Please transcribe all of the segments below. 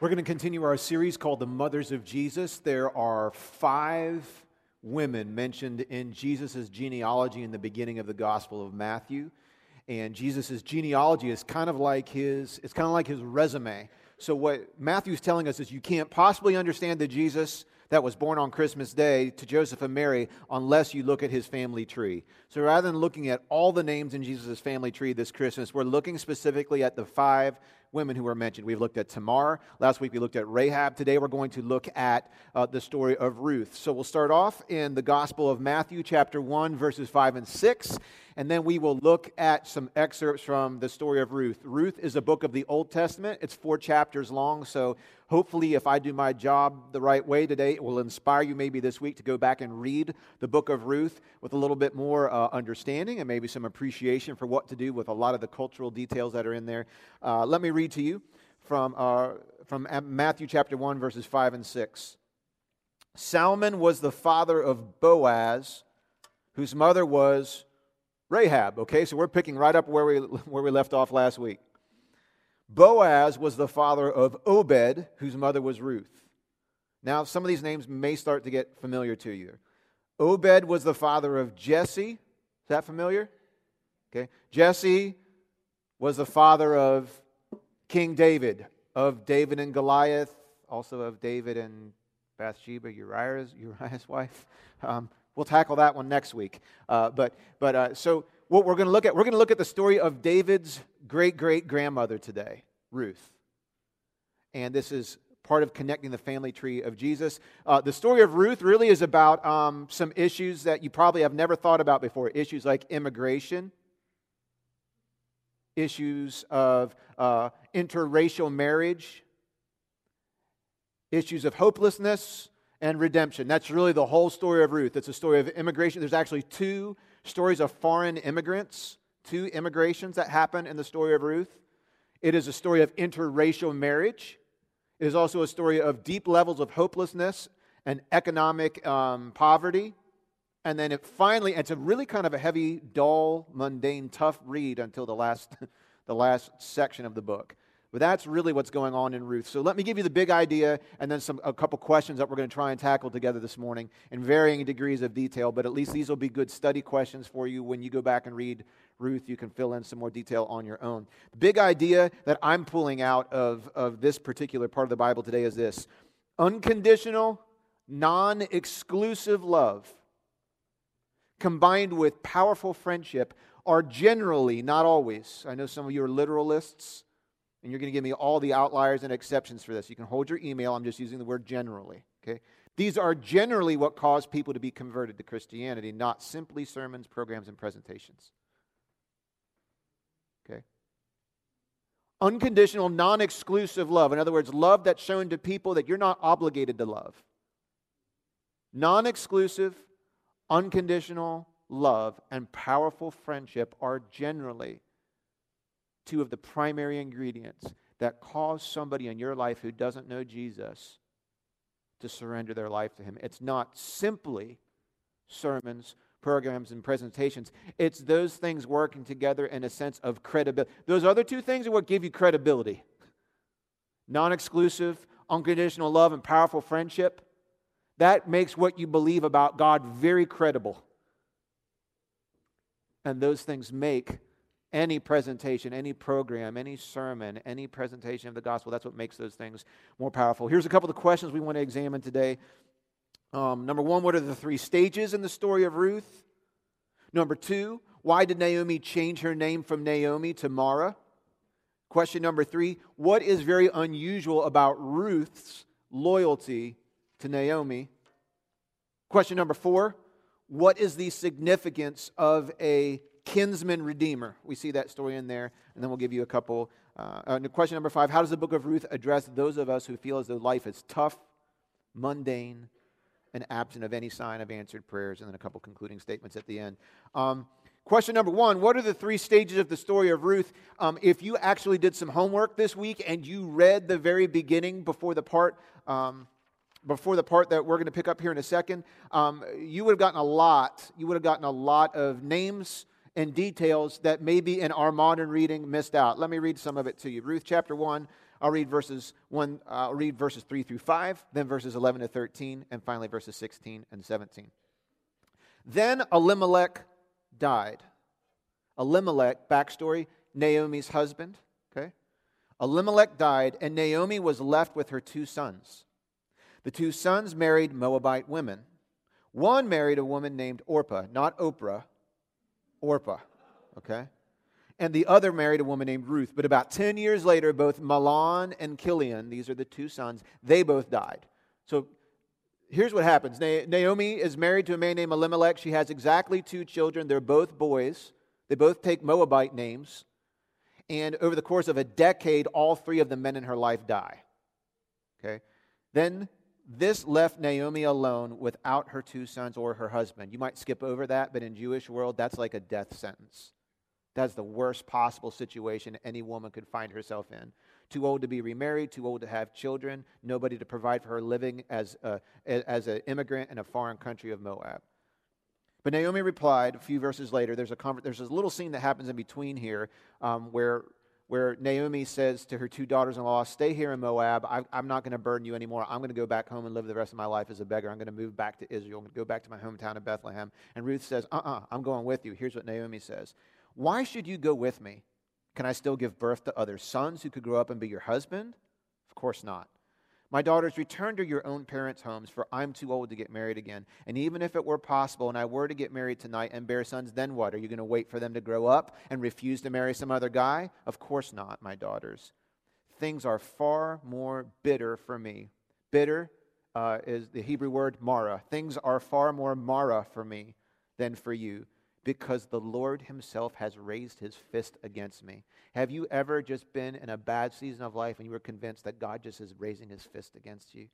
We're going to continue our series called The Mothers of Jesus. There are five women mentioned in Jesus' genealogy in the beginning of the Gospel of Matthew. And Jesus' genealogy is kind of like his, it's kind of like his resume. So what Matthew's telling us is you can't possibly understand the Jesus that was born on Christmas Day to Joseph and Mary unless you look at his family tree. So rather than looking at all the names in Jesus' family tree this Christmas, we're looking specifically at the five women who were mentioned. We've looked at Tamar. Last week we looked at Rahab. Today we're going to look at uh, the story of Ruth. So we'll start off in the Gospel of Matthew, chapter 1, verses 5 and 6. And then we will look at some excerpts from the story of Ruth. Ruth is a book of the Old Testament, it's four chapters long. So hopefully, if I do my job the right way today, it will inspire you maybe this week to go back and read the book of Ruth with a little bit more uh, understanding and maybe some appreciation for what to do with a lot of the cultural details that are in there. Uh, let me read to you from, uh, from Matthew chapter 1, verses 5 and 6. Salmon was the father of Boaz, whose mother was Rahab. Okay, so we're picking right up where we, where we left off last week. Boaz was the father of Obed, whose mother was Ruth. Now, some of these names may start to get familiar to you. Obed was the father of Jesse. Is that familiar? Okay. Jesse was the father of King David, of David and Goliath, also of David and Bathsheba, Uriah's, Uriah's wife. Um, We'll tackle that one next week. Uh, but but uh, so what we're going to look at, we're going to look at the story of David's great great grandmother today, Ruth. And this is part of connecting the family tree of Jesus. Uh, the story of Ruth really is about um, some issues that you probably have never thought about before issues like immigration, issues of uh, interracial marriage, issues of hopelessness, and redemption. That's really the whole story of Ruth. It's a story of immigration. There's actually two stories of foreign immigrants, two immigrations that happen in the story of Ruth. It is a story of interracial marriage. It is also a story of deep levels of hopelessness and economic um, poverty. And then it finally, it's a really kind of a heavy, dull, mundane, tough read until the last, the last section of the book. But that's really what's going on in Ruth. So let me give you the big idea and then some, a couple questions that we're going to try and tackle together this morning in varying degrees of detail. But at least these will be good study questions for you when you go back and read Ruth. You can fill in some more detail on your own. The big idea that I'm pulling out of, of this particular part of the Bible today is this unconditional, non exclusive love combined with powerful friendship are generally, not always, I know some of you are literalists and you're going to give me all the outliers and exceptions for this. You can hold your email. I'm just using the word generally. Okay? These are generally what cause people to be converted to Christianity, not simply sermons, programs, and presentations. Okay? Unconditional, non exclusive love. In other words, love that's shown to people that you're not obligated to love. Non exclusive, unconditional love and powerful friendship are generally two of the primary ingredients that cause somebody in your life who doesn't know Jesus to surrender their life to Him. It's not simply sermons, programs, and presentations, it's those things working together in a sense of credibility. Those other two things are what give you credibility non exclusive, unconditional love, and powerful friendship. That makes what you believe about God very credible. And those things make any presentation, any program, any sermon, any presentation of the gospel. That's what makes those things more powerful. Here's a couple of questions we want to examine today. Um, number one, what are the three stages in the story of Ruth? Number two, why did Naomi change her name from Naomi to Mara? Question number three, what is very unusual about Ruth's loyalty to Naomi? Question number four, what is the significance of a kinsman redeemer. We see that story in there, and then we'll give you a couple. Uh, uh, question number five How does the book of Ruth address those of us who feel as though life is tough, mundane, and absent of any sign of answered prayers? And then a couple concluding statements at the end. Um, question number one What are the three stages of the story of Ruth? Um, if you actually did some homework this week and you read the very beginning before the part, um, before the part that we're going to pick up here in a second, um, you would have gotten a lot. You would have gotten a lot of names and details that maybe in our modern reading missed out. Let me read some of it to you. Ruth chapter 1, I'll read verses 1 uh, I'll read verses 3 through 5, then verses 11 to 13, and finally verses 16 and 17. Then Elimelech died. Elimelech, backstory, Naomi's husband, okay? Elimelech died, and Naomi was left with her two sons. The two sons married Moabite women. One married a woman named Orpah, not Oprah, Orpah, okay? And the other married a woman named Ruth. But about 10 years later, both Mahlon and Chilion, these are the two sons, they both died. So here's what happens Naomi is married to a man named Elimelech. She has exactly two children. They're both boys, they both take Moabite names. And over the course of a decade, all three of the men in her life die. Okay? Then this left Naomi alone without her two sons or her husband. You might skip over that, but in Jewish world, that's like a death sentence. That's the worst possible situation any woman could find herself in. Too old to be remarried, too old to have children, nobody to provide for her living as, a, as an immigrant in a foreign country of Moab. But Naomi replied a few verses later. There's a, there's a little scene that happens in between here um, where where Naomi says to her two daughters in law, Stay here in Moab. I, am not going to burden you anymore. I'm going to go back home and live the rest of my life as a beggar. I'm going to move back to Israel. I'm going to go back to my hometown of Bethlehem. And Ruth says, Uh uh-uh, uh, i am going with you. Here's what Naomi says Why should you go with me? Can I still give birth to other sons who could grow up and be your husband? Of course not. My daughters, return to your own parents' homes, for I'm too old to get married again. And even if it were possible and I were to get married tonight and bear sons, then what? Are you going to wait for them to grow up and refuse to marry some other guy? Of course not, my daughters. Things are far more bitter for me. Bitter uh, is the Hebrew word mara. Things are far more mara for me than for you because the Lord Himself has raised His fist against me. Have you ever just been in a bad season of life and you were convinced that God just is raising His fist against you?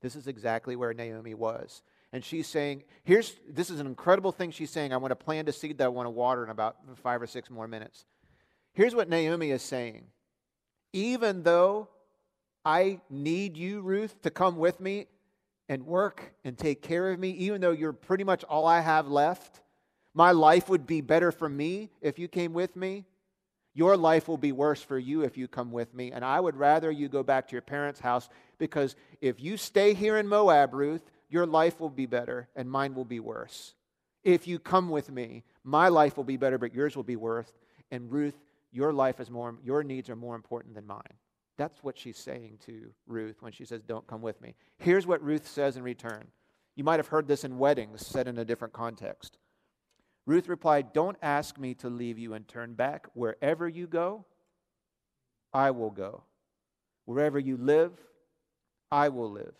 This is exactly where Naomi was. And she's saying, here's this is an incredible thing she's saying. I want to plant a seed that I want to water in about five or six more minutes. Here's what Naomi is saying. Even though I need you, Ruth, to come with me and work and take care of me, even though you're pretty much all I have left, my life would be better for me if you came with me. Your life will be worse for you if you come with me. And I would rather you go back to your parents' house because if you stay here in Moab, Ruth, your life will be better and mine will be worse. If you come with me, my life will be better, but yours will be worse. And Ruth, your life is more, your needs are more important than mine. That's what she's saying to Ruth when she says, Don't come with me. Here's what Ruth says in return. You might have heard this in weddings, said in a different context. Ruth replied, Don't ask me to leave you and turn back. Wherever you go, I will go. Wherever you live, I will live.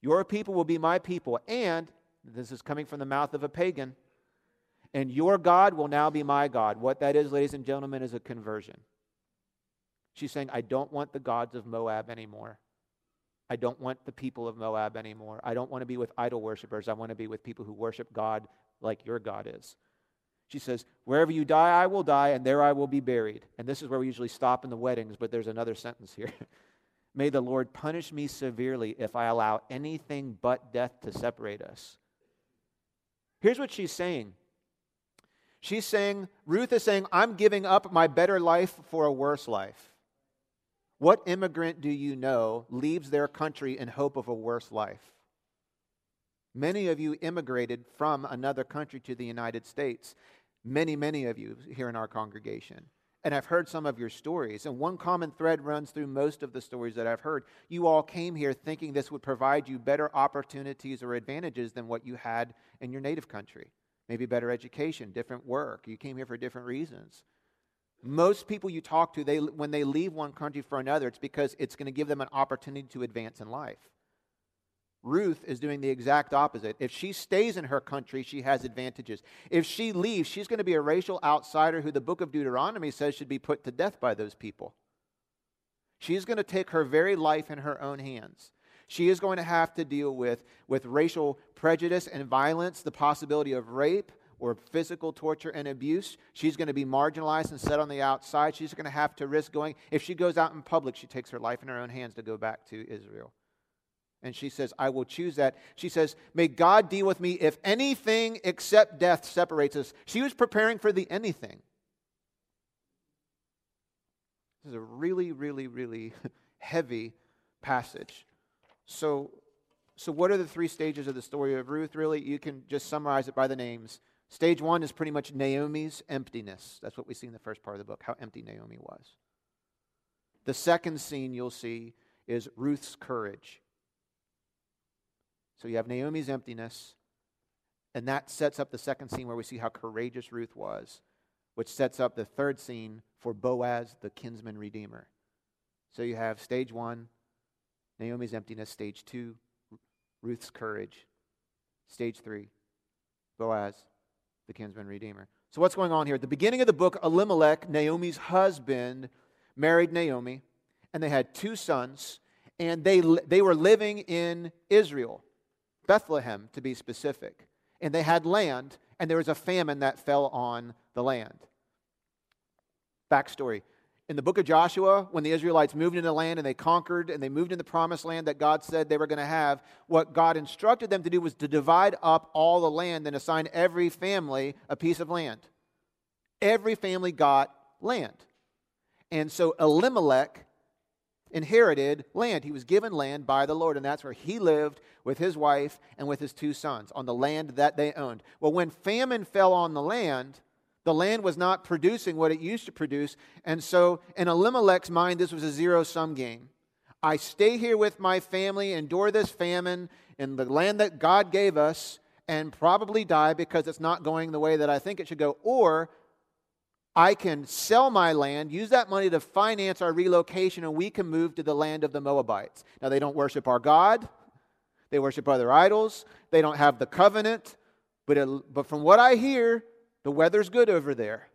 Your people will be my people. And, this is coming from the mouth of a pagan, and your God will now be my God. What that is, ladies and gentlemen, is a conversion. She's saying, I don't want the gods of Moab anymore. I don't want the people of Moab anymore. I don't want to be with idol worshippers. I want to be with people who worship God like your God is. She says, Wherever you die, I will die, and there I will be buried. And this is where we usually stop in the weddings, but there's another sentence here. May the Lord punish me severely if I allow anything but death to separate us. Here's what she's saying. She's saying, Ruth is saying, I'm giving up my better life for a worse life. What immigrant do you know leaves their country in hope of a worse life? Many of you immigrated from another country to the United States many, many of you here in our congregation. And I've heard some of your stories. And one common thread runs through most of the stories that I've heard. You all came here thinking this would provide you better opportunities or advantages than what you had in your native country. Maybe better education, different work. You came here for different reasons. Most people you talk to, they, when they leave one country for another, it's because it's going to give them an opportunity to advance in life. Ruth is doing the exact opposite. If she stays in her country, she has advantages. If she leaves, she's going to be a racial outsider who the book of Deuteronomy says should be put to death by those people. She's going to take her very life in her own hands. She is going to have to deal with, with racial prejudice and violence, the possibility of rape or physical torture and abuse. She's going to be marginalized and set on the outside. She's going to have to risk going. If she goes out in public, she takes her life in her own hands to go back to Israel. And she says, I will choose that. She says, May God deal with me if anything except death separates us. She was preparing for the anything. This is a really, really, really heavy passage. So, so, what are the three stages of the story of Ruth? Really, you can just summarize it by the names. Stage one is pretty much Naomi's emptiness. That's what we see in the first part of the book, how empty Naomi was. The second scene you'll see is Ruth's courage. So you have Naomi's emptiness, and that sets up the second scene where we see how courageous Ruth was, which sets up the third scene for Boaz, the kinsman redeemer. So you have stage one, Naomi's emptiness, stage two, Ruth's courage, stage three, Boaz, the kinsman redeemer. So what's going on here? At the beginning of the book, Elimelech, Naomi's husband, married Naomi, and they had two sons, and they, they were living in Israel. Bethlehem to be specific. And they had land, and there was a famine that fell on the land. Backstory. In the book of Joshua, when the Israelites moved into the land and they conquered and they moved in the promised land that God said they were going to have, what God instructed them to do was to divide up all the land and assign every family a piece of land. Every family got land. And so Elimelech inherited land. He was given land by the Lord, and that's where he lived with his wife and with his two sons on the land that they owned. Well, when famine fell on the land, the land was not producing what it used to produce. And so, in Elimelech's mind, this was a zero sum game. I stay here with my family, endure this famine in the land that God gave us, and probably die because it's not going the way that I think it should go. Or I can sell my land, use that money to finance our relocation, and we can move to the land of the Moabites. Now, they don't worship our God, they worship other idols, they don't have the covenant, but, it, but from what I hear, the weather's good over there.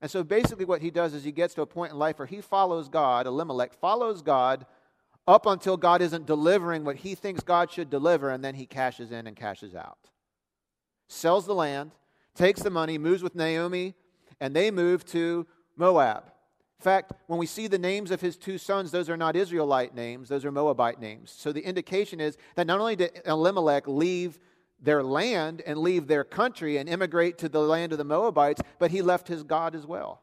And so basically, what he does is he gets to a point in life where he follows God, Elimelech follows God up until God isn't delivering what he thinks God should deliver, and then he cashes in and cashes out. Sells the land, takes the money, moves with Naomi and they moved to Moab. In fact, when we see the names of his two sons, those are not Israelite names, those are Moabite names. So the indication is that not only did Elimelech leave their land and leave their country and immigrate to the land of the Moabites, but he left his God as well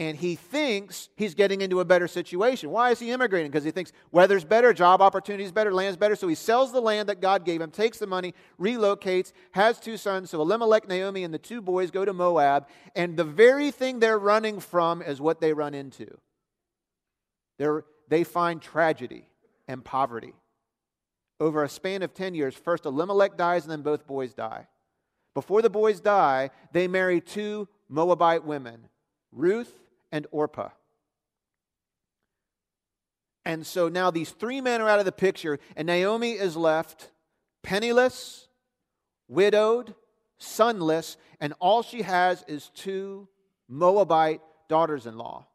and he thinks he's getting into a better situation. Why is he immigrating? Because he thinks weather's better, job opportunities better, land's better. So he sells the land that God gave him, takes the money, relocates, has two sons. So Elimelech, Naomi, and the two boys go to Moab, and the very thing they're running from is what they run into. They're, they find tragedy and poverty. Over a span of 10 years, first Elimelech dies, and then both boys die. Before the boys die, they marry two Moabite women, Ruth and Orpah. And so now these three men are out of the picture, and Naomi is left penniless, widowed, sonless, and all she has is two Moabite daughters in law.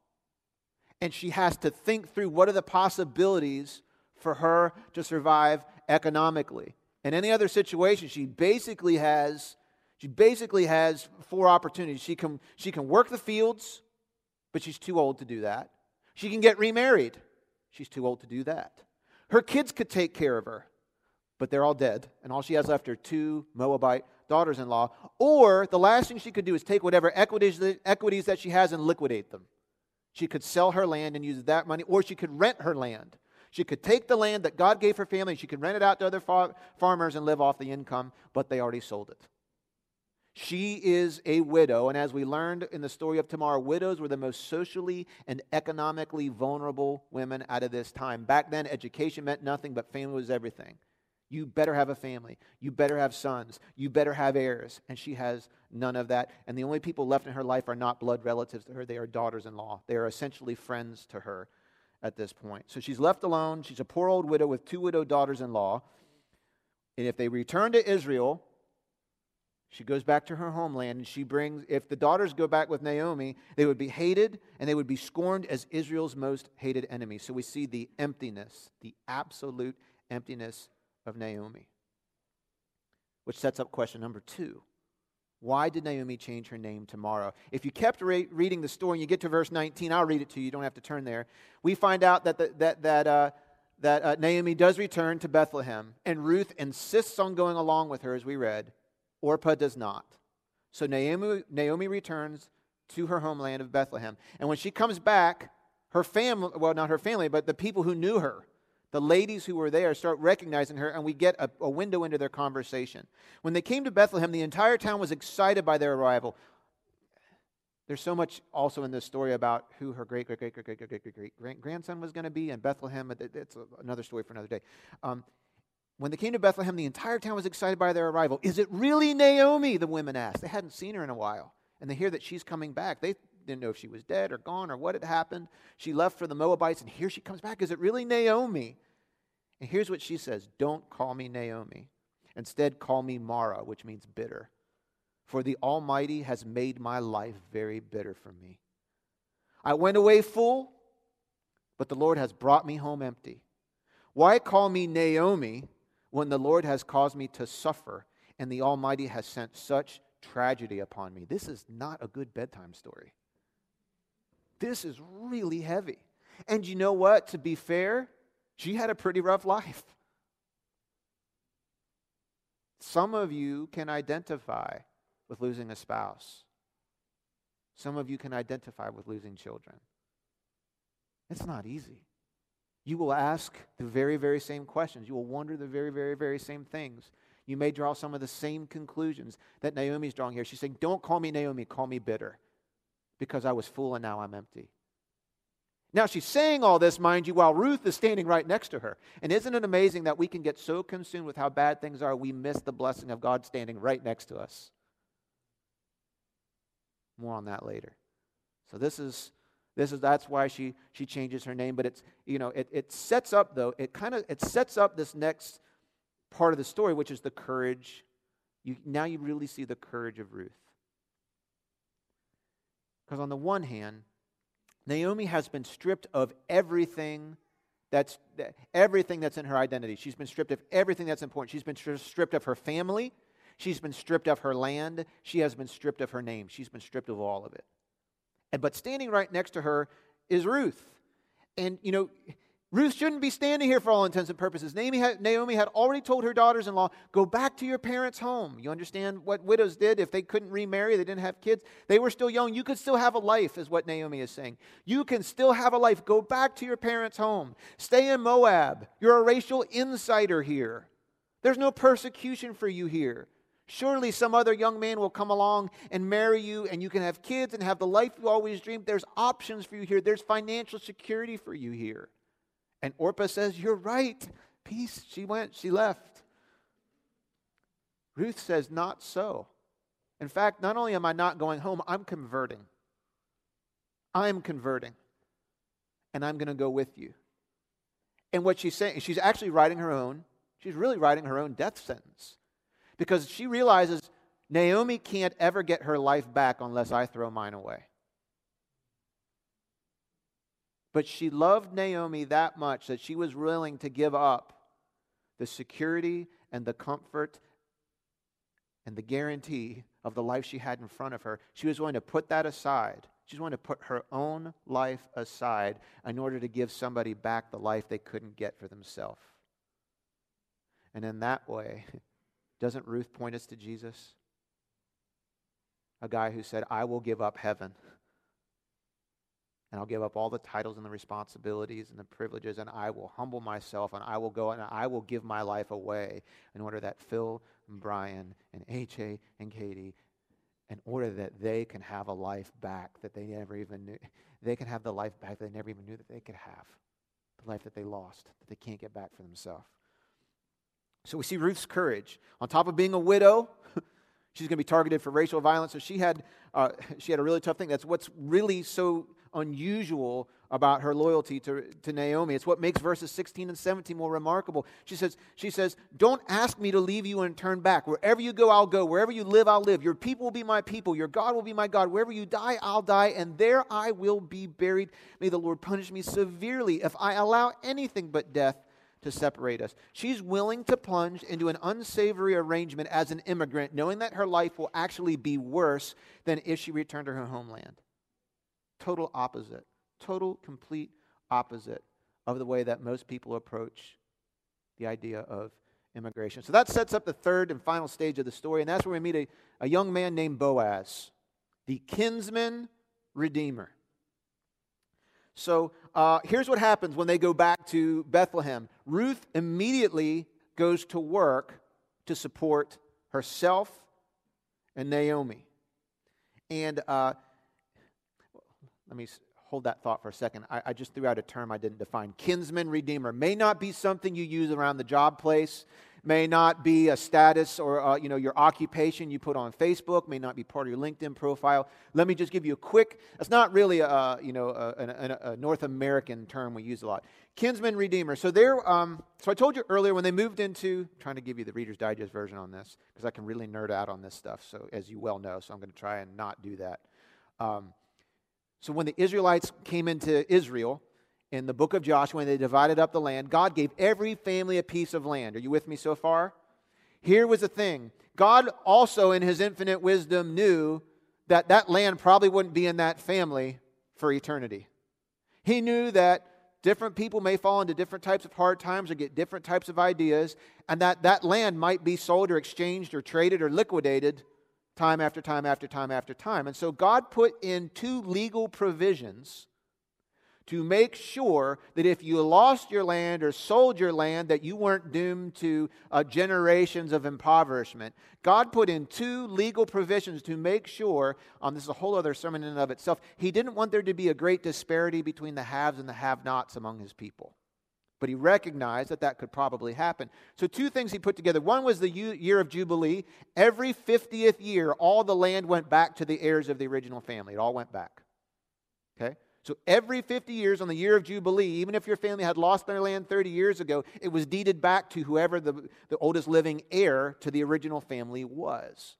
And she has to think through what are the possibilities for her to survive economically. In any other situation, she basically has she basically has four opportunities. She can, she can work the fields, but she's too old to do that. She can get remarried. She's too old to do that. Her kids could take care of her, but they're all dead, and all she has left are two Moabite daughters in law. Or the last thing she could do is take whatever equities, equities that she has and liquidate them. She could sell her land and use that money, or she could rent her land. She could take the land that God gave her family, she could rent it out to other far- farmers and live off the income, but they already sold it. She is a widow, and as we learned in the story of Tamar, widows were the most socially and economically vulnerable women out of this time. Back then, education meant nothing, but family was everything. You better have a family. You better have sons. You better have heirs. And she has none of that. And the only people left in her life are not blood relatives to her, they are daughters in law. They are essentially friends to her at this point. So she's left alone. She's a poor old widow with two widowed daughters in law. And if they return to Israel, she goes back to her homeland and she brings, if the daughters go back with Naomi, they would be hated and they would be scorned as Israel's most hated enemy. So we see the emptiness, the absolute emptiness of Naomi. Which sets up question number two. Why did Naomi change her name to Mara? If you kept re- reading the story and you get to verse 19, I'll read it to you. You don't have to turn there. We find out that, the, that, that uh, that uh, Naomi does return to Bethlehem, and Ruth insists on going along with her, as we read. Orpah does not. So Naomi, Naomi returns to her homeland of Bethlehem. And when she comes back, her family, well, not her family, but the people who knew her, the ladies who were there, start recognizing her, and we get a, a window into their conversation. When they came to Bethlehem, the entire town was excited by their arrival. There's so much also in this story about who her great, great, great, great, great, great, great, grandson was going to be in Bethlehem. It's another story for another day. Um, when they came to Bethlehem, the entire town was excited by their arrival. Is it really Naomi? The women asked. They hadn't seen her in a while. And they hear that she's coming back. They didn't know if she was dead or gone or what had happened. She left for the Moabites, and here she comes back. Is it really Naomi? And here's what she says Don't call me Naomi. Instead, call me Mara, which means bitter. For the Almighty has made my life very bitter for me. I went away full, but the Lord has brought me home empty. Why call me Naomi when the Lord has caused me to suffer and the Almighty has sent such tragedy upon me? This is not a good bedtime story. This is really heavy. And you know what? To be fair, she had a pretty rough life. Some of you can identify with losing a spouse. Some of you can identify with losing children. It's not easy. You will ask the very, very same questions. You will wonder the very, very, very same things. You may draw some of the same conclusions that Naomi's drawing here. She's saying, Don't call me Naomi, call me bitter, because I was full and now I'm empty. Now, she's saying all this, mind you, while Ruth is standing right next to her. And isn't it amazing that we can get so consumed with how bad things are, we miss the blessing of God standing right next to us? More on that later. So this is this is that's why she she changes her name. But it's you know it, it sets up though it kind of it sets up this next part of the story, which is the courage. You now you really see the courage of Ruth. Because on the one hand, Naomi has been stripped of everything that's everything that's in her identity. She's been stripped of everything that's important. She's been stripped of her family. She's been stripped of her land. She has been stripped of her name. She's been stripped of all of it. But standing right next to her is Ruth. And you know, Ruth shouldn't be standing here for all intents and purposes. Naomi had, Naomi had already told her daughters in law, go back to your parents' home. You understand what widows did if they couldn't remarry, they didn't have kids, they were still young. You could still have a life, is what Naomi is saying. You can still have a life. Go back to your parents' home. Stay in Moab. You're a racial insider here. There's no persecution for you here. Surely some other young man will come along and marry you, and you can have kids and have the life you always dreamed. There's options for you here, there's financial security for you here. And Orpah says, You're right. Peace. She went, she left. Ruth says, Not so. In fact, not only am I not going home, I'm converting. I'm converting. And I'm going to go with you. And what she's saying, she's actually writing her own, she's really writing her own death sentence because she realizes Naomi can't ever get her life back unless I throw mine away. But she loved Naomi that much that she was willing to give up the security and the comfort and the guarantee of the life she had in front of her. She was willing to put that aside. She's willing to put her own life aside in order to give somebody back the life they couldn't get for themselves. And in that way, Doesn't Ruth point us to Jesus? A guy who said, I will give up heaven. And I'll give up all the titles and the responsibilities and the privileges, and I will humble myself, and I will go and I will give my life away in order that Phil and Brian and AJ and Katie, in order that they can have a life back that they never even knew. They can have the life back that they never even knew that they could have. The life that they lost, that they can't get back for themselves. So we see Ruth's courage. On top of being a widow, she's going to be targeted for racial violence. So she had, uh, she had a really tough thing. That's what's really so unusual about her loyalty to, to Naomi. It's what makes verses 16 and 17 more remarkable. She says, she says, Don't ask me to leave you and turn back. Wherever you go, I'll go. Wherever you live, I'll live. Your people will be my people. Your God will be my God. Wherever you die, I'll die, and there I will be buried. May the Lord punish me severely if I allow anything but death to separate us. She's willing to plunge into an unsavory arrangement as an immigrant, knowing that her life will actually be worse than if she returned to her homeland. Total opposite. Total, complete opposite of the way that most people approach the idea of immigration. So that sets up the third and final stage of the story, and that's where we meet a, a young man named Boaz, the kinsman redeemer. So uh, here's what happens when they go back to Bethlehem Ruth immediately goes to work to support herself and Naomi. And uh, let me hold that thought for a second. I, I, just threw out a term I didn't define. Kinsman redeemer may not be something you use around the job place, may not be a status or uh, you know your occupation you put on Facebook, may not be part of your LinkedIn profile. Let me just give you a quick. It's not really a you know a, a, a North American term we use a lot. Kinsman redeemer. So there. Um, so I told you earlier when they moved into. I'm trying to give you the Reader's Digest version on this because I can really nerd out on this stuff. So as you well know, so I'm going to try and not do that. Um, so when the Israelites came into Israel in the book of Joshua, when they divided up the land, God gave every family a piece of land. Are you with me so far? Here was the thing God also, in his infinite wisdom, knew that that land probably wouldn't be in that family for eternity. He knew that different people may fall into different types of hard times or get different types of ideas, and that that land might be sold or exchanged or traded or liquidated time after time after time after time. And so God put in two legal provisions to make sure that if you lost your land or sold your land that you weren't doomed to uh, generations of impoverishment god put in two legal provisions to make sure um, this is a whole other sermon in and of itself he didn't want there to be a great disparity between the haves and the have nots among his people but he recognized that that could probably happen. So, two things he put together. One was the year of Jubilee. Every 50th year, all the land went back to the heirs of the original family. It all went back. Okay? So, every 50 years on the year of Jubilee, even if your family had lost their land 30 years ago, it was deeded back to whoever the, the oldest living heir to the original family was.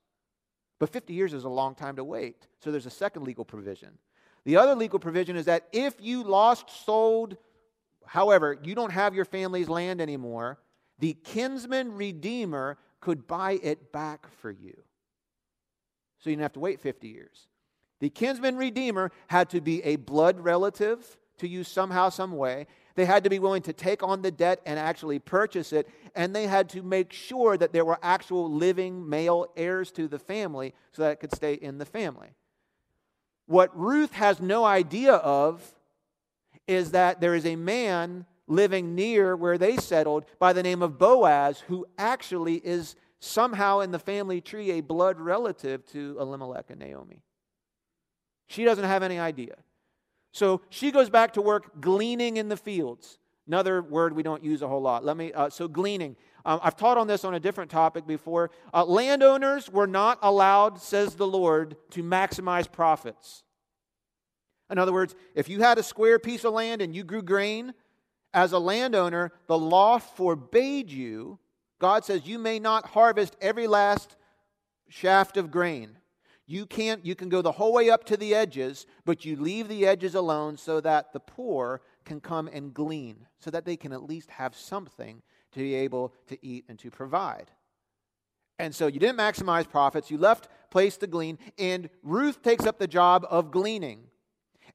But 50 years is a long time to wait. So, there's a second legal provision. The other legal provision is that if you lost, sold, However, you don't have your family's land anymore. The kinsman redeemer could buy it back for you. So you didn't have to wait 50 years. The kinsman redeemer had to be a blood relative to you somehow, some way. They had to be willing to take on the debt and actually purchase it. And they had to make sure that there were actual living male heirs to the family so that it could stay in the family. What Ruth has no idea of is that there is a man living near where they settled by the name of Boaz who actually is somehow in the family tree a blood relative to Elimelech and Naomi. She doesn't have any idea. So she goes back to work gleaning in the fields. Another word we don't use a whole lot. Let me. Uh, so gleaning. Um, I've taught on this on a different topic before. Uh, landowners were not allowed, says the Lord, to maximize profits. In other words, if you had a square piece of land and you grew grain, as a landowner, the law forbade you. God says you may not harvest every last shaft of grain. You can't you can go the whole way up to the edges, but you leave the edges alone so that the poor can come and glean, so that they can at least have something to be able to eat and to provide. And so you didn't maximize profits, you left place to glean, and Ruth takes up the job of gleaning.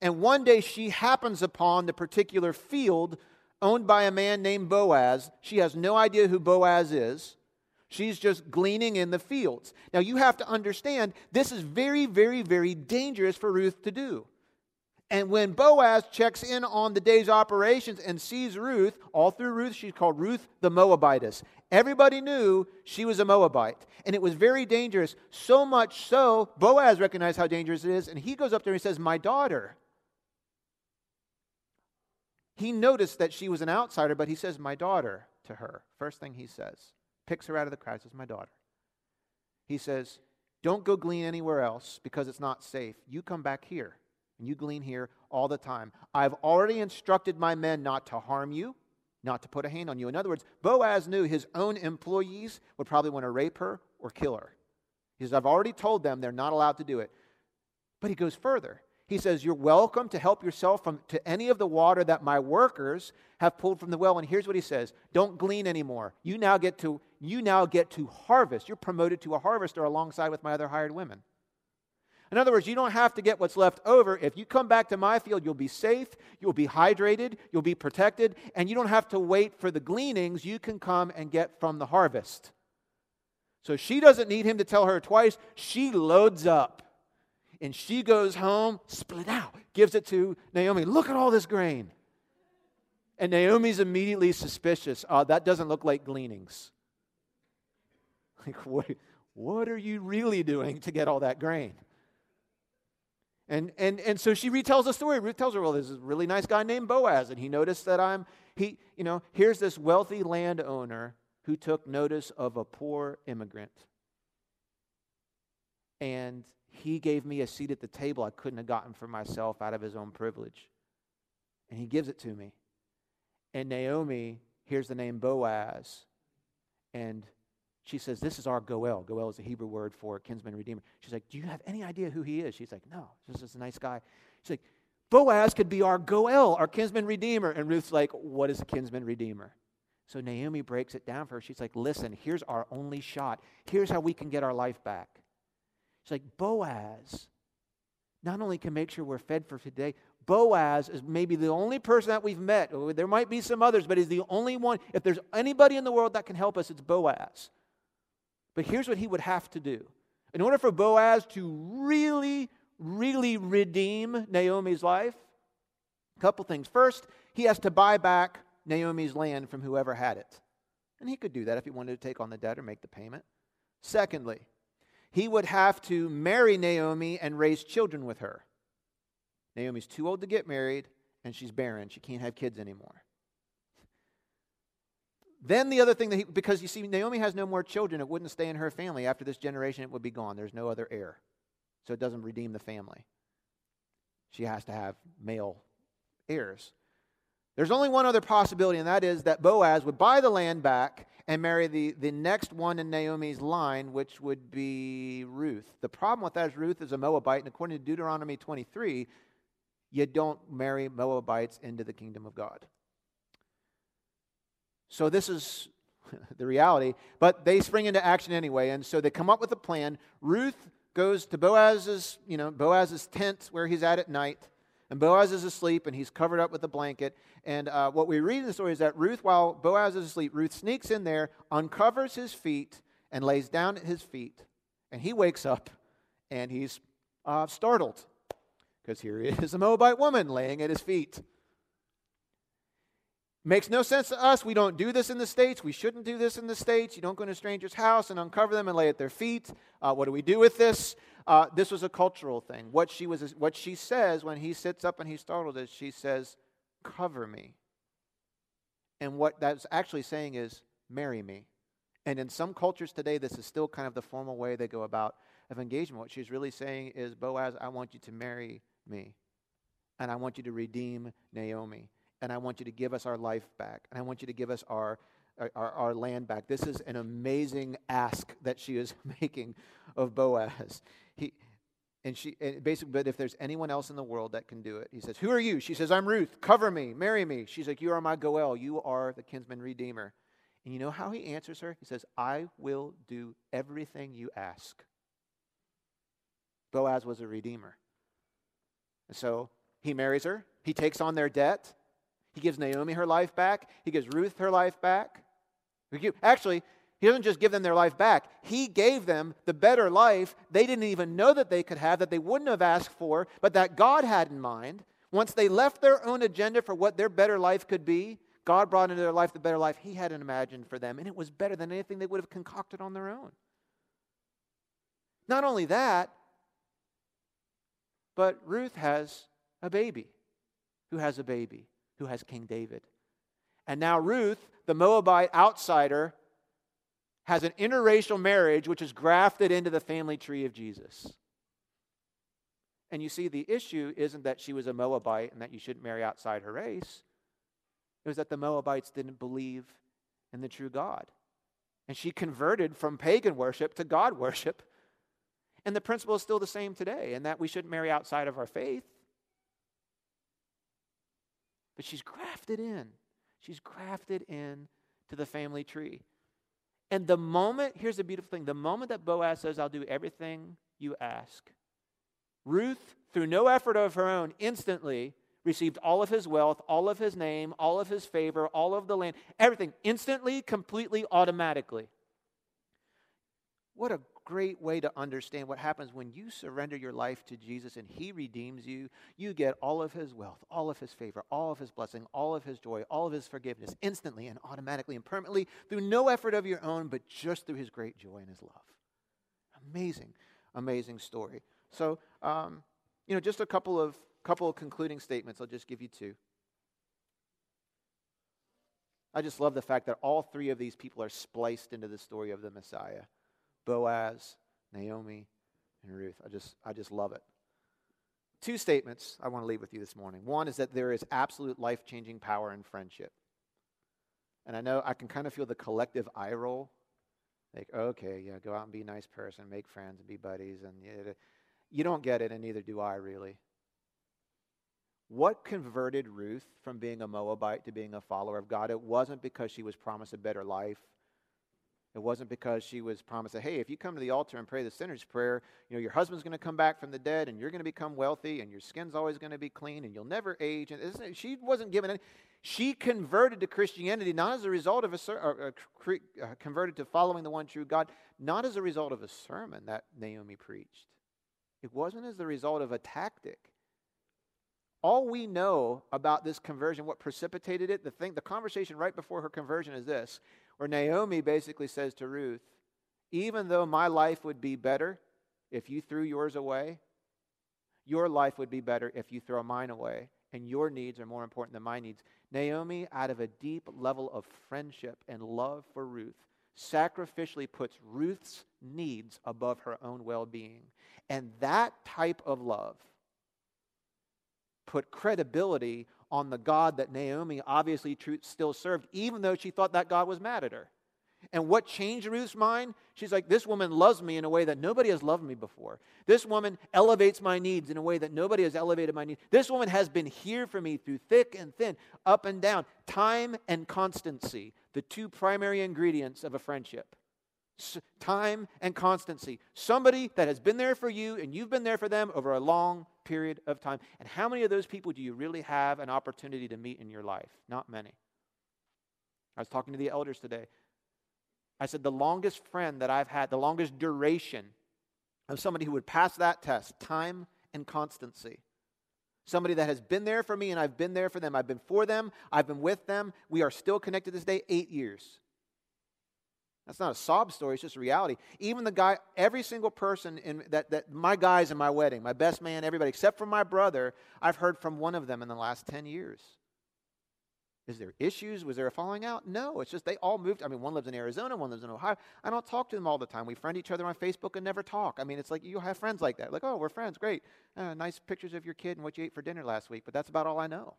And one day she happens upon the particular field owned by a man named Boaz. She has no idea who Boaz is. She's just gleaning in the fields. Now, you have to understand, this is very, very, very dangerous for Ruth to do. And when Boaz checks in on the day's operations and sees Ruth, all through Ruth, she's called Ruth the Moabitess. Everybody knew she was a Moabite. And it was very dangerous. So much so, Boaz recognized how dangerous it is. And he goes up there and he says, My daughter. He noticed that she was an outsider, but he says, My daughter to her. First thing he says. Picks her out of the crowd, says, My daughter. He says, Don't go glean anywhere else because it's not safe. You come back here and you glean here all the time. I've already instructed my men not to harm you, not to put a hand on you. In other words, Boaz knew his own employees would probably want to rape her or kill her. He says, I've already told them they're not allowed to do it. But he goes further. He says, You're welcome to help yourself from, to any of the water that my workers have pulled from the well. And here's what he says Don't glean anymore. You now get to, you now get to harvest. You're promoted to a harvester alongside with my other hired women. In other words, you don't have to get what's left over. If you come back to my field, you'll be safe, you'll be hydrated, you'll be protected, and you don't have to wait for the gleanings. You can come and get from the harvest. So she doesn't need him to tell her twice. She loads up and she goes home, split out, gives it to Naomi. Look at all this grain. And Naomi's immediately suspicious. Uh, that doesn't look like gleanings. Like, what, what are you really doing to get all that grain? And, and, and so she retells the story. Ruth tells her, well, there's a really nice guy named Boaz, and he noticed that I'm, he, you know, here's this wealthy landowner who took notice of a poor immigrant. And he gave me a seat at the table I couldn't have gotten for myself out of his own privilege. And he gives it to me. And Naomi hears the name Boaz, and she says, This is our Goel. Goel is a Hebrew word for kinsman redeemer. She's like, Do you have any idea who he is? She's like, No, this is a nice guy. She's like, Boaz could be our Goel, our kinsman redeemer. And Ruth's like, What is a kinsman redeemer? So Naomi breaks it down for her. She's like, Listen, here's our only shot. Here's how we can get our life back. She's like, Boaz not only can make sure we're fed for today, Boaz is maybe the only person that we've met. There might be some others, but he's the only one. If there's anybody in the world that can help us, it's Boaz. But here's what he would have to do. In order for Boaz to really, really redeem Naomi's life, a couple things. First, he has to buy back Naomi's land from whoever had it. And he could do that if he wanted to take on the debt or make the payment. Secondly, he would have to marry Naomi and raise children with her. Naomi's too old to get married, and she's barren. She can't have kids anymore. Then the other thing that he, because you see, Naomi has no more children, it wouldn't stay in her family. After this generation, it would be gone. There's no other heir. So it doesn't redeem the family. She has to have male heirs. There's only one other possibility, and that is that Boaz would buy the land back and marry the, the next one in Naomi's line, which would be Ruth. The problem with that is Ruth is a Moabite, and according to Deuteronomy 23, you don't marry Moabites into the kingdom of God. So this is the reality. But they spring into action anyway, and so they come up with a plan. Ruth goes to Boaz's, you know, Boaz's tent where he's at at night, and Boaz is asleep, and he's covered up with a blanket. And uh, what we read in the story is that Ruth, while Boaz is asleep, Ruth sneaks in there, uncovers his feet, and lays down at his feet. And he wakes up, and he's uh, startled because here is a Moabite woman laying at his feet. Makes no sense to us. We don't do this in the States. We shouldn't do this in the States. You don't go to a stranger's house and uncover them and lay at their feet. Uh, what do we do with this? Uh, this was a cultural thing. What she, was, what she says when he sits up and he's startled is she says, Cover me. And what that's actually saying is, Marry me. And in some cultures today, this is still kind of the formal way they go about of engagement. What she's really saying is, Boaz, I want you to marry me. And I want you to redeem Naomi and I want you to give us our life back, and I want you to give us our, uh, our, our, land back. This is an amazing ask that she is making of Boaz. He, and she and basically, but if there's anyone else in the world that can do it, he says, Who are you? She says, I'm Ruth. Cover me, marry me. She's like, You are my Goel. You are the kinsman redeemer. And you know how he answers her? He says, I will do everything you ask. Boaz was a redeemer. And so he marries her, he takes on their debt, he gives Naomi her life back. He gives Ruth her life back. Actually, he doesn't just give them their life back, he gave them the better life they didn't even know that they could have, that they wouldn't have asked for, but that God had in mind. Once they left their own agenda for what their better life could be, God brought into their life the better life He hadn't imagined for them, and it was better than anything they would have concocted on their own. Not only that, but Ruth has a baby who has a baby who has King David. And now Ruth, the Moabite outsider, has an interracial marriage which is grafted into the family tree of Jesus. And you see, the issue isn't that she was a Moabite and that you shouldn't marry outside her race. It was that the Moabites didn't believe in the true God. And she converted from pagan worship to God worship. And the principle is still the same today, and that we shouldn't marry outside of our faith but she's grafted in. She's grafted in to the family tree. And the moment, here's the beautiful thing the moment that Boaz says, I'll do everything you ask, Ruth, through no effort of her own, instantly received all of his wealth, all of his name, all of his favor, all of the land, everything instantly, completely, automatically. What a great way to understand what happens when you surrender your life to Jesus and He redeems you. You get all of His wealth, all of His favor, all of His blessing, all of His joy, all of His forgiveness instantly and automatically and permanently through no effort of your own, but just through His great joy and His love. Amazing, amazing story. So, um, you know, just a couple of couple of concluding statements. I'll just give you two. I just love the fact that all three of these people are spliced into the story of the Messiah. Boaz, Naomi, and Ruth. I just, I just love it. Two statements I want to leave with you this morning. One is that there is absolute life changing power in friendship. And I know I can kind of feel the collective eye roll. Like, okay, yeah, go out and be a nice person, make friends, and be buddies. And you, you don't get it, and neither do I really. What converted Ruth from being a Moabite to being a follower of God? It wasn't because she was promised a better life. It wasn't because she was promised that, hey, if you come to the altar and pray the sinner's prayer, you know, your husband's going to come back from the dead and you're going to become wealthy and your skin's always going to be clean and you'll never age. And she wasn't given any. She converted to Christianity not as a result of a, or, or, uh, converted to following the one true God, not as a result of a sermon that Naomi preached. It wasn't as the result of a tactic. All we know about this conversion, what precipitated it, the thing, the conversation right before her conversion is this where Naomi basically says to Ruth, even though my life would be better if you threw yours away, your life would be better if you throw mine away, and your needs are more important than my needs. Naomi, out of a deep level of friendship and love for Ruth, sacrificially puts Ruth's needs above her own well being. And that type of love put credibility on the God that Naomi obviously still served, even though she thought that God was mad at her. And what changed Ruth's mind? She's like, This woman loves me in a way that nobody has loved me before. This woman elevates my needs in a way that nobody has elevated my needs. This woman has been here for me through thick and thin, up and down. Time and constancy, the two primary ingredients of a friendship. Time and constancy. Somebody that has been there for you and you've been there for them over a long period of time. And how many of those people do you really have an opportunity to meet in your life? Not many. I was talking to the elders today. I said, the longest friend that I've had, the longest duration of somebody who would pass that test, time and constancy. Somebody that has been there for me and I've been there for them. I've been for them, I've been with them. We are still connected this day, eight years. That's not a sob story, it's just reality. Even the guy, every single person in that, that my guys in my wedding, my best man, everybody, except for my brother, I've heard from one of them in the last 10 years. Is there issues? Was there a falling out? No, it's just they all moved. I mean, one lives in Arizona, one lives in Ohio. I don't talk to them all the time. We friend each other on Facebook and never talk. I mean, it's like you have friends like that. Like, oh, we're friends, great. Uh, nice pictures of your kid and what you ate for dinner last week, but that's about all I know.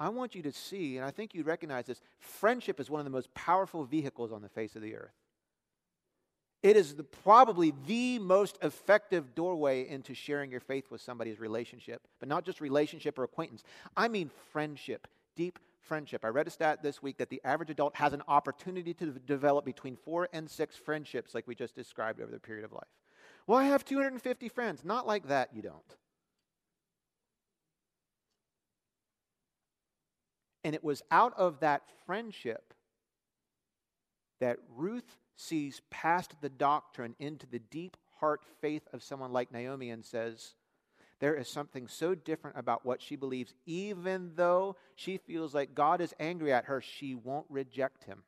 I want you to see, and I think you recognize this friendship is one of the most powerful vehicles on the face of the earth. It is the, probably the most effective doorway into sharing your faith with somebody's relationship, but not just relationship or acquaintance. I mean friendship, deep friendship. I read a stat this week that the average adult has an opportunity to develop between four and six friendships, like we just described over the period of life. Well, I have 250 friends. Not like that, you don't. And it was out of that friendship that Ruth sees past the doctrine into the deep heart faith of someone like Naomi and says, There is something so different about what she believes, even though she feels like God is angry at her, she won't reject him.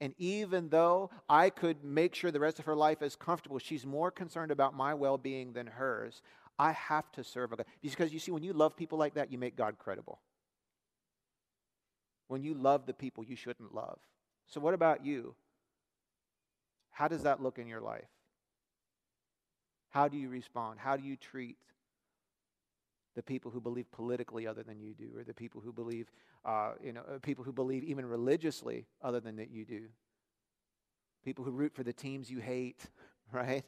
And even though I could make sure the rest of her life is comfortable, she's more concerned about my well being than hers. I have to serve a God. Because you see, when you love people like that, you make God credible when you love the people you shouldn't love. So, what about you? How does that look in your life? How do you respond? How do you treat the people who believe politically other than you do, or the people who believe, uh, you know, uh, people who believe even religiously other than that you do? People who root for the teams you hate, right?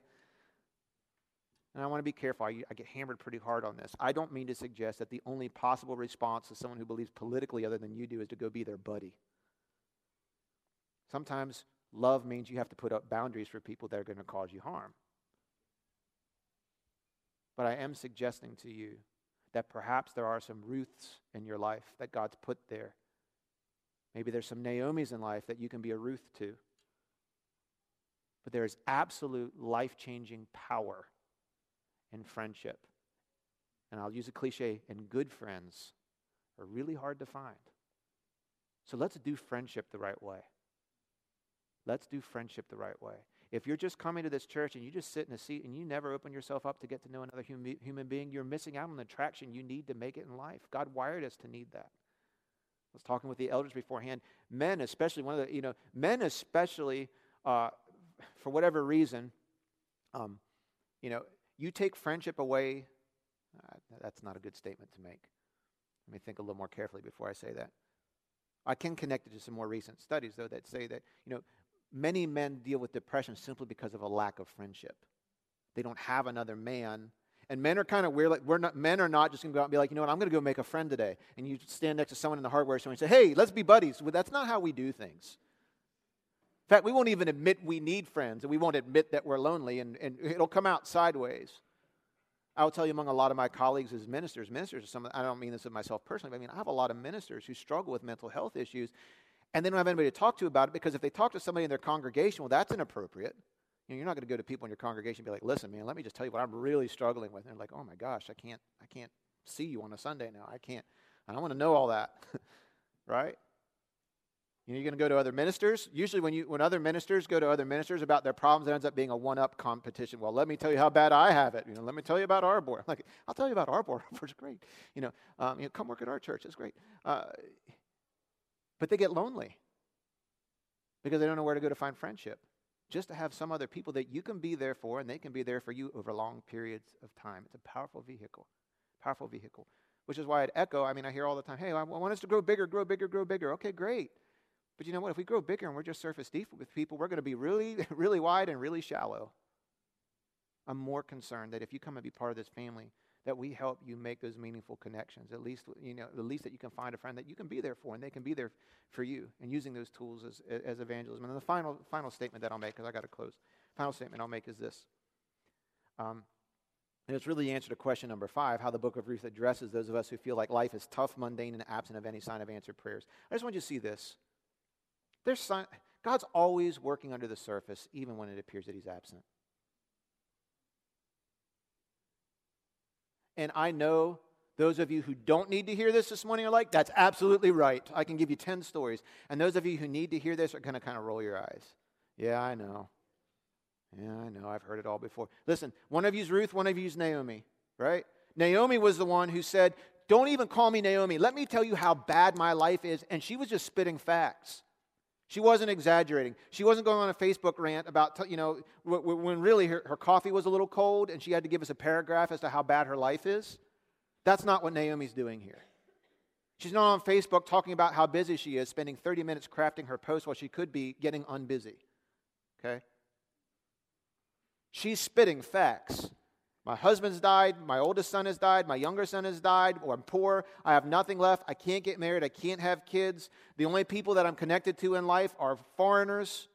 And I want to be careful. I, I, get hammered pretty hard on this. I don't mean to suggest that the only possible response to someone who believes politically other than you do is to go be their buddy. Sometimes Love means you have to put up boundaries for people that are going to cause you harm. But I am suggesting to you that perhaps there are some Ruths in your life that God's put there. Maybe there's some Naomi's in life that you can be a Ruth to. But there is absolute life changing power in friendship. And I'll use a cliche, and good friends are really hard to find. So let's do friendship the right way. Let's do friendship the right way. If you're just coming to this church and you just sit in a seat and you never open yourself up to get to know another human, human being, you're missing out on the traction you need to make it in life. God wired us to need that. I was talking with the elders beforehand. Men, especially, one of the, you know, men, especially, uh, for whatever reason, um, you know, you take friendship away. Uh, that's not a good statement to make. Let me think a little more carefully before I say that. I can connect it to some more recent studies, though, that say that, you know, many men deal with depression simply because of a lack of friendship. They don't have another man. And men are kind of weird. Like we're not, men are not just going to go out and be like, you know what, I'm going to go make a friend today. And you stand next to someone in the hardware store and say, hey, let's be buddies. Well, that's not how we do things. In fact, we won't even admit we need friends, and we won't admit that we're lonely, and, and it'll come out sideways. I will tell you among a lot of my colleagues as ministers, ministers are some, I don't mean this of myself personally, but I mean, I have a lot of ministers who struggle with mental health issues, and they don't have anybody to talk to about it because if they talk to somebody in their congregation, well, that's inappropriate. You know, you're not going to go to people in your congregation and be like, "Listen, man, let me just tell you what I'm really struggling with." And they're like, "Oh my gosh, I can't, I can't see you on a Sunday now. I can't. I don't want to know all that, right?" You know, you're going to go to other ministers. Usually, when you when other ministers go to other ministers about their problems, it ends up being a one-up competition. Well, let me tell you how bad I have it. You know, let me tell you about our board. Like, I'll tell you about. Our board's great. You know, um, you know, come work at our church. It's great. Uh, but they get lonely because they don't know where to go to find friendship. Just to have some other people that you can be there for and they can be there for you over long periods of time. It's a powerful vehicle. Powerful vehicle. Which is why at Echo, I mean, I hear all the time, hey, I want us to grow bigger, grow bigger, grow bigger. Okay, great. But you know what? If we grow bigger and we're just surface deep with people, we're going to be really, really wide and really shallow. I'm more concerned that if you come and be part of this family, that we help you make those meaningful connections. At least, you know, the least that you can find a friend that you can be there for, and they can be there for you, and using those tools as, as evangelism. And the final, final statement that I'll make, because I got to close. Final statement I'll make is this. Um, and it's really the answer to question number five how the book of Ruth addresses those of us who feel like life is tough, mundane, and absent of any sign of answered prayers. I just want you to see this. There's God's always working under the surface, even when it appears that He's absent. And I know those of you who don't need to hear this this morning are like, that's absolutely right. I can give you 10 stories. And those of you who need to hear this are going to kind of roll your eyes. Yeah, I know. Yeah, I know. I've heard it all before. Listen, one of you's Ruth, one of you's Naomi, right? Naomi was the one who said, Don't even call me Naomi. Let me tell you how bad my life is. And she was just spitting facts. She wasn't exaggerating. She wasn't going on a Facebook rant about, you know, when really her, her, coffee was a little cold and she had to give us a paragraph as to how bad her life is. That's not what Naomi's doing here. She's not on Facebook talking about how busy she is, spending 30 minutes crafting her post while she could be getting unbusy. Okay? She's spitting facts. My husband's died. My oldest son has died. My younger son has died. Or I'm poor. I have nothing left. I can't get married. I can't have kids. The only people that I'm connected to in life are foreigners.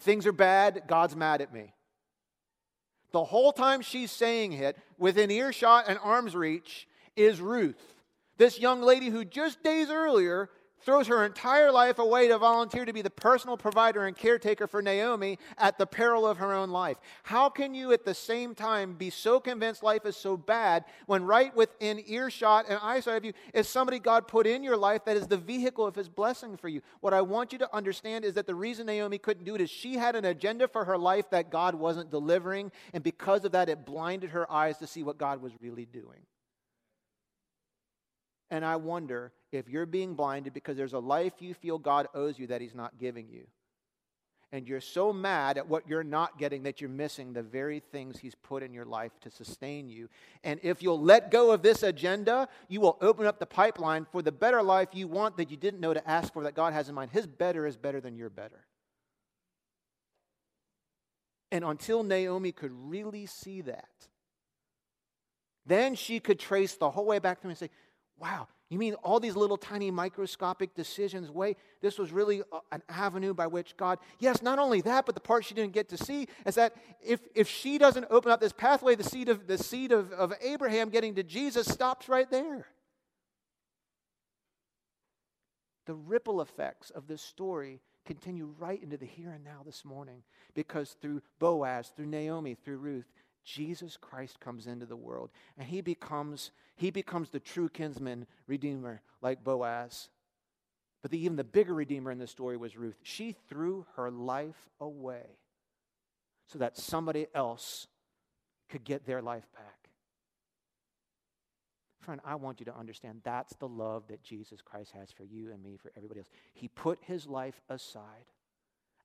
Things are bad. God's mad at me. The whole time she's saying it, within earshot and arm's reach, is Ruth. This young lady who just days earlier throws her entire life away to volunteer to be the personal provider and caretaker for Naomi at the peril of her own life. How can you at the same time be so convinced life is so bad when right within earshot and eyesight of you is somebody God put in your life that is the vehicle of his blessing for you? What I want you to understand is that the reason Naomi couldn't do it is she had an agenda for her life that God wasn't delivering, and because of that, it blinded her eyes to see what God was really doing. And I wonder if you're being blinded because there's a life you feel God owes you that He's not giving you. And you're so mad at what you're not getting that you're missing the very things He's put in your life to sustain you. And if you'll let go of this agenda, you will open up the pipeline for the better life you want that you didn't know to ask for that God has in mind. His better is better than your better. And until Naomi could really see that, then she could trace the whole way back him and say, wow, You mean all these little tiny microscopic decisions? Wait, this was really an avenue by which God, yes, not only that, but the part she didn't get to see is that if, if she doesn't open up this pathway, the seed of the seed of, of Abraham getting to Jesus stops right there. The ripple effects of this story continue right into the here and now this morning because through Boaz, through Naomi, through Ruth, Jesus Christ comes into the world and he becomes he becomes the true kinsman redeemer like Boaz. But the, even the bigger redeemer in the story was Ruth. She threw her life away so that somebody else could get their life back. Friend, I want you to understand that's the love that Jesus Christ has for you and me, for everybody else. He put his life aside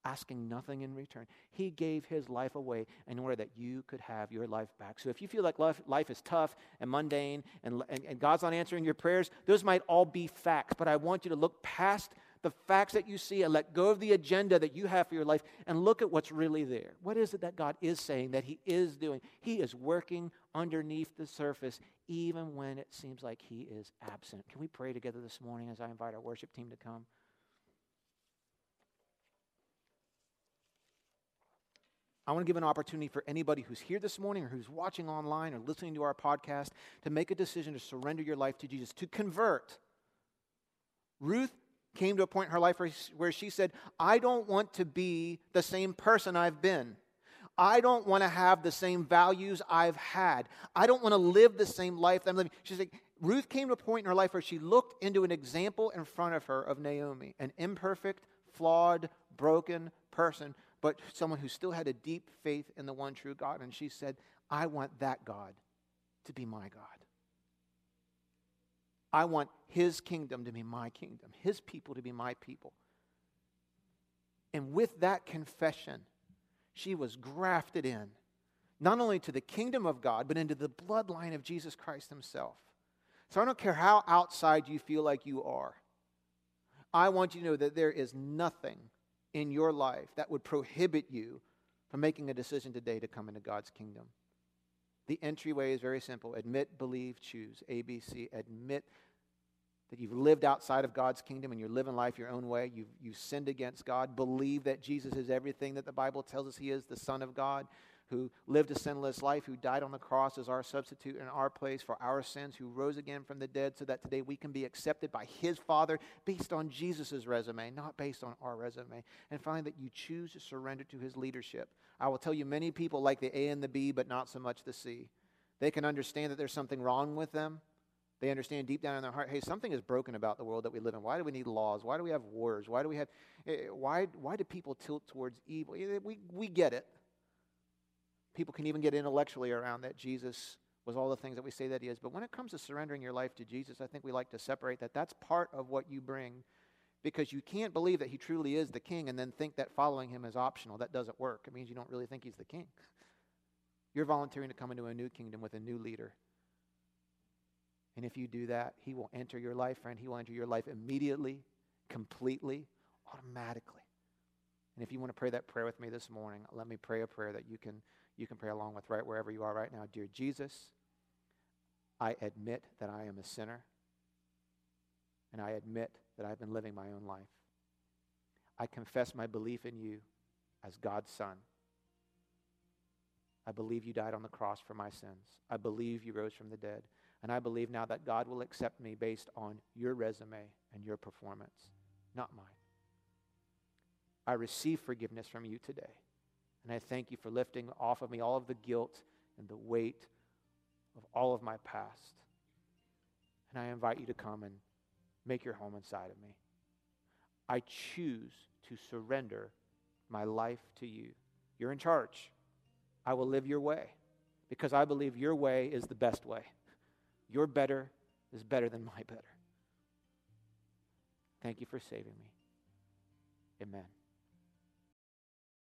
asking nothing in return. He gave his life away in order that you could have your life back. So if you feel like life, life is tough and mundane and, and, and God's not answering your prayers, those might all be facts. But I want you to look past the facts that you see and let go of the agenda that you have for your life and look at what's really there. What is it that God is saying, that He is doing? He is working underneath the surface, even when it seems like He is absent. Can we pray together this morning as I invite our worship team to come? I want to give an opportunity for anybody who's here this morning or who's watching online or listening to our podcast to make a decision to surrender your life to Jesus, to convert. Ruth came to a point in her life where she said, I don't want to be the same person I've been. I don't want to have the same values I've had. I don't want to live the same life that I'm living. She's like, Ruth came to a point in her life where she looked into an example in front of her of Naomi, an imperfect, flawed, broken person but someone who still had a deep faith in the one true God. And she said, I want that God to be my God. I want his kingdom to be my kingdom, his people to be my people. And with that confession, she was grafted in, not only to the kingdom of God, but into the bloodline of Jesus Christ himself. So I don't care how outside you feel like you are. I want you to know that there is nothing in your life that would prohibit you from making a decision today to come into God's kingdom. The entryway is very simple admit, believe, choose. ABC. Admit that you've lived outside of God's kingdom and you're living life your own way. You've, you've sinned against God. Believe that Jesus is everything that the Bible tells us He is, the Son of God who lived a sinless life, who died on the cross as our substitute in our place for our sins, who rose again from the dead so that today we can be accepted by his Father based on Jesus' resume, not based on our resume. And finally, that you choose to surrender to his leadership. I will tell you, many people like the A and the B, but not so much the C. They can understand that there's something wrong with them. They understand deep down in their heart, hey, something is broken about the world that we live in. Why do we need laws? Why do we have wars? Why do we have, eh, why, why do people tilt towards evil? We, we get it. People can even get intellectually around that Jesus was all the things that we say that he is. But when it comes to surrendering your life to Jesus, I think we like to separate that. That's part of what you bring because you can't believe that he truly is the king and then think that following him is optional. That doesn't work. It means you don't really think he's the king. You're volunteering to come into a new kingdom with a new leader. And if you do that, he will enter your life, friend. He will enter your life immediately, completely, automatically. And if you want to pray that prayer with me this morning, let me pray a prayer that you can you can pray along with right wherever you are right now. Dear Jesus, I admit that I am a sinner, and I admit that I've been living my own life. I confess my belief in you as God's Son. I believe you died on the cross for my sins. I believe you rose from the dead. And I believe now that God will accept me based on your resume and your performance, not mine. I receive forgiveness from you today. And I thank you for lifting off of me all of the guilt and the weight of all of my past. And I invite you to come and make your home inside of me. I choose to surrender my life to you. You're in charge. I will live your way because I believe your way is the best way. Your better is better than my better. Thank you for saving me. Amen.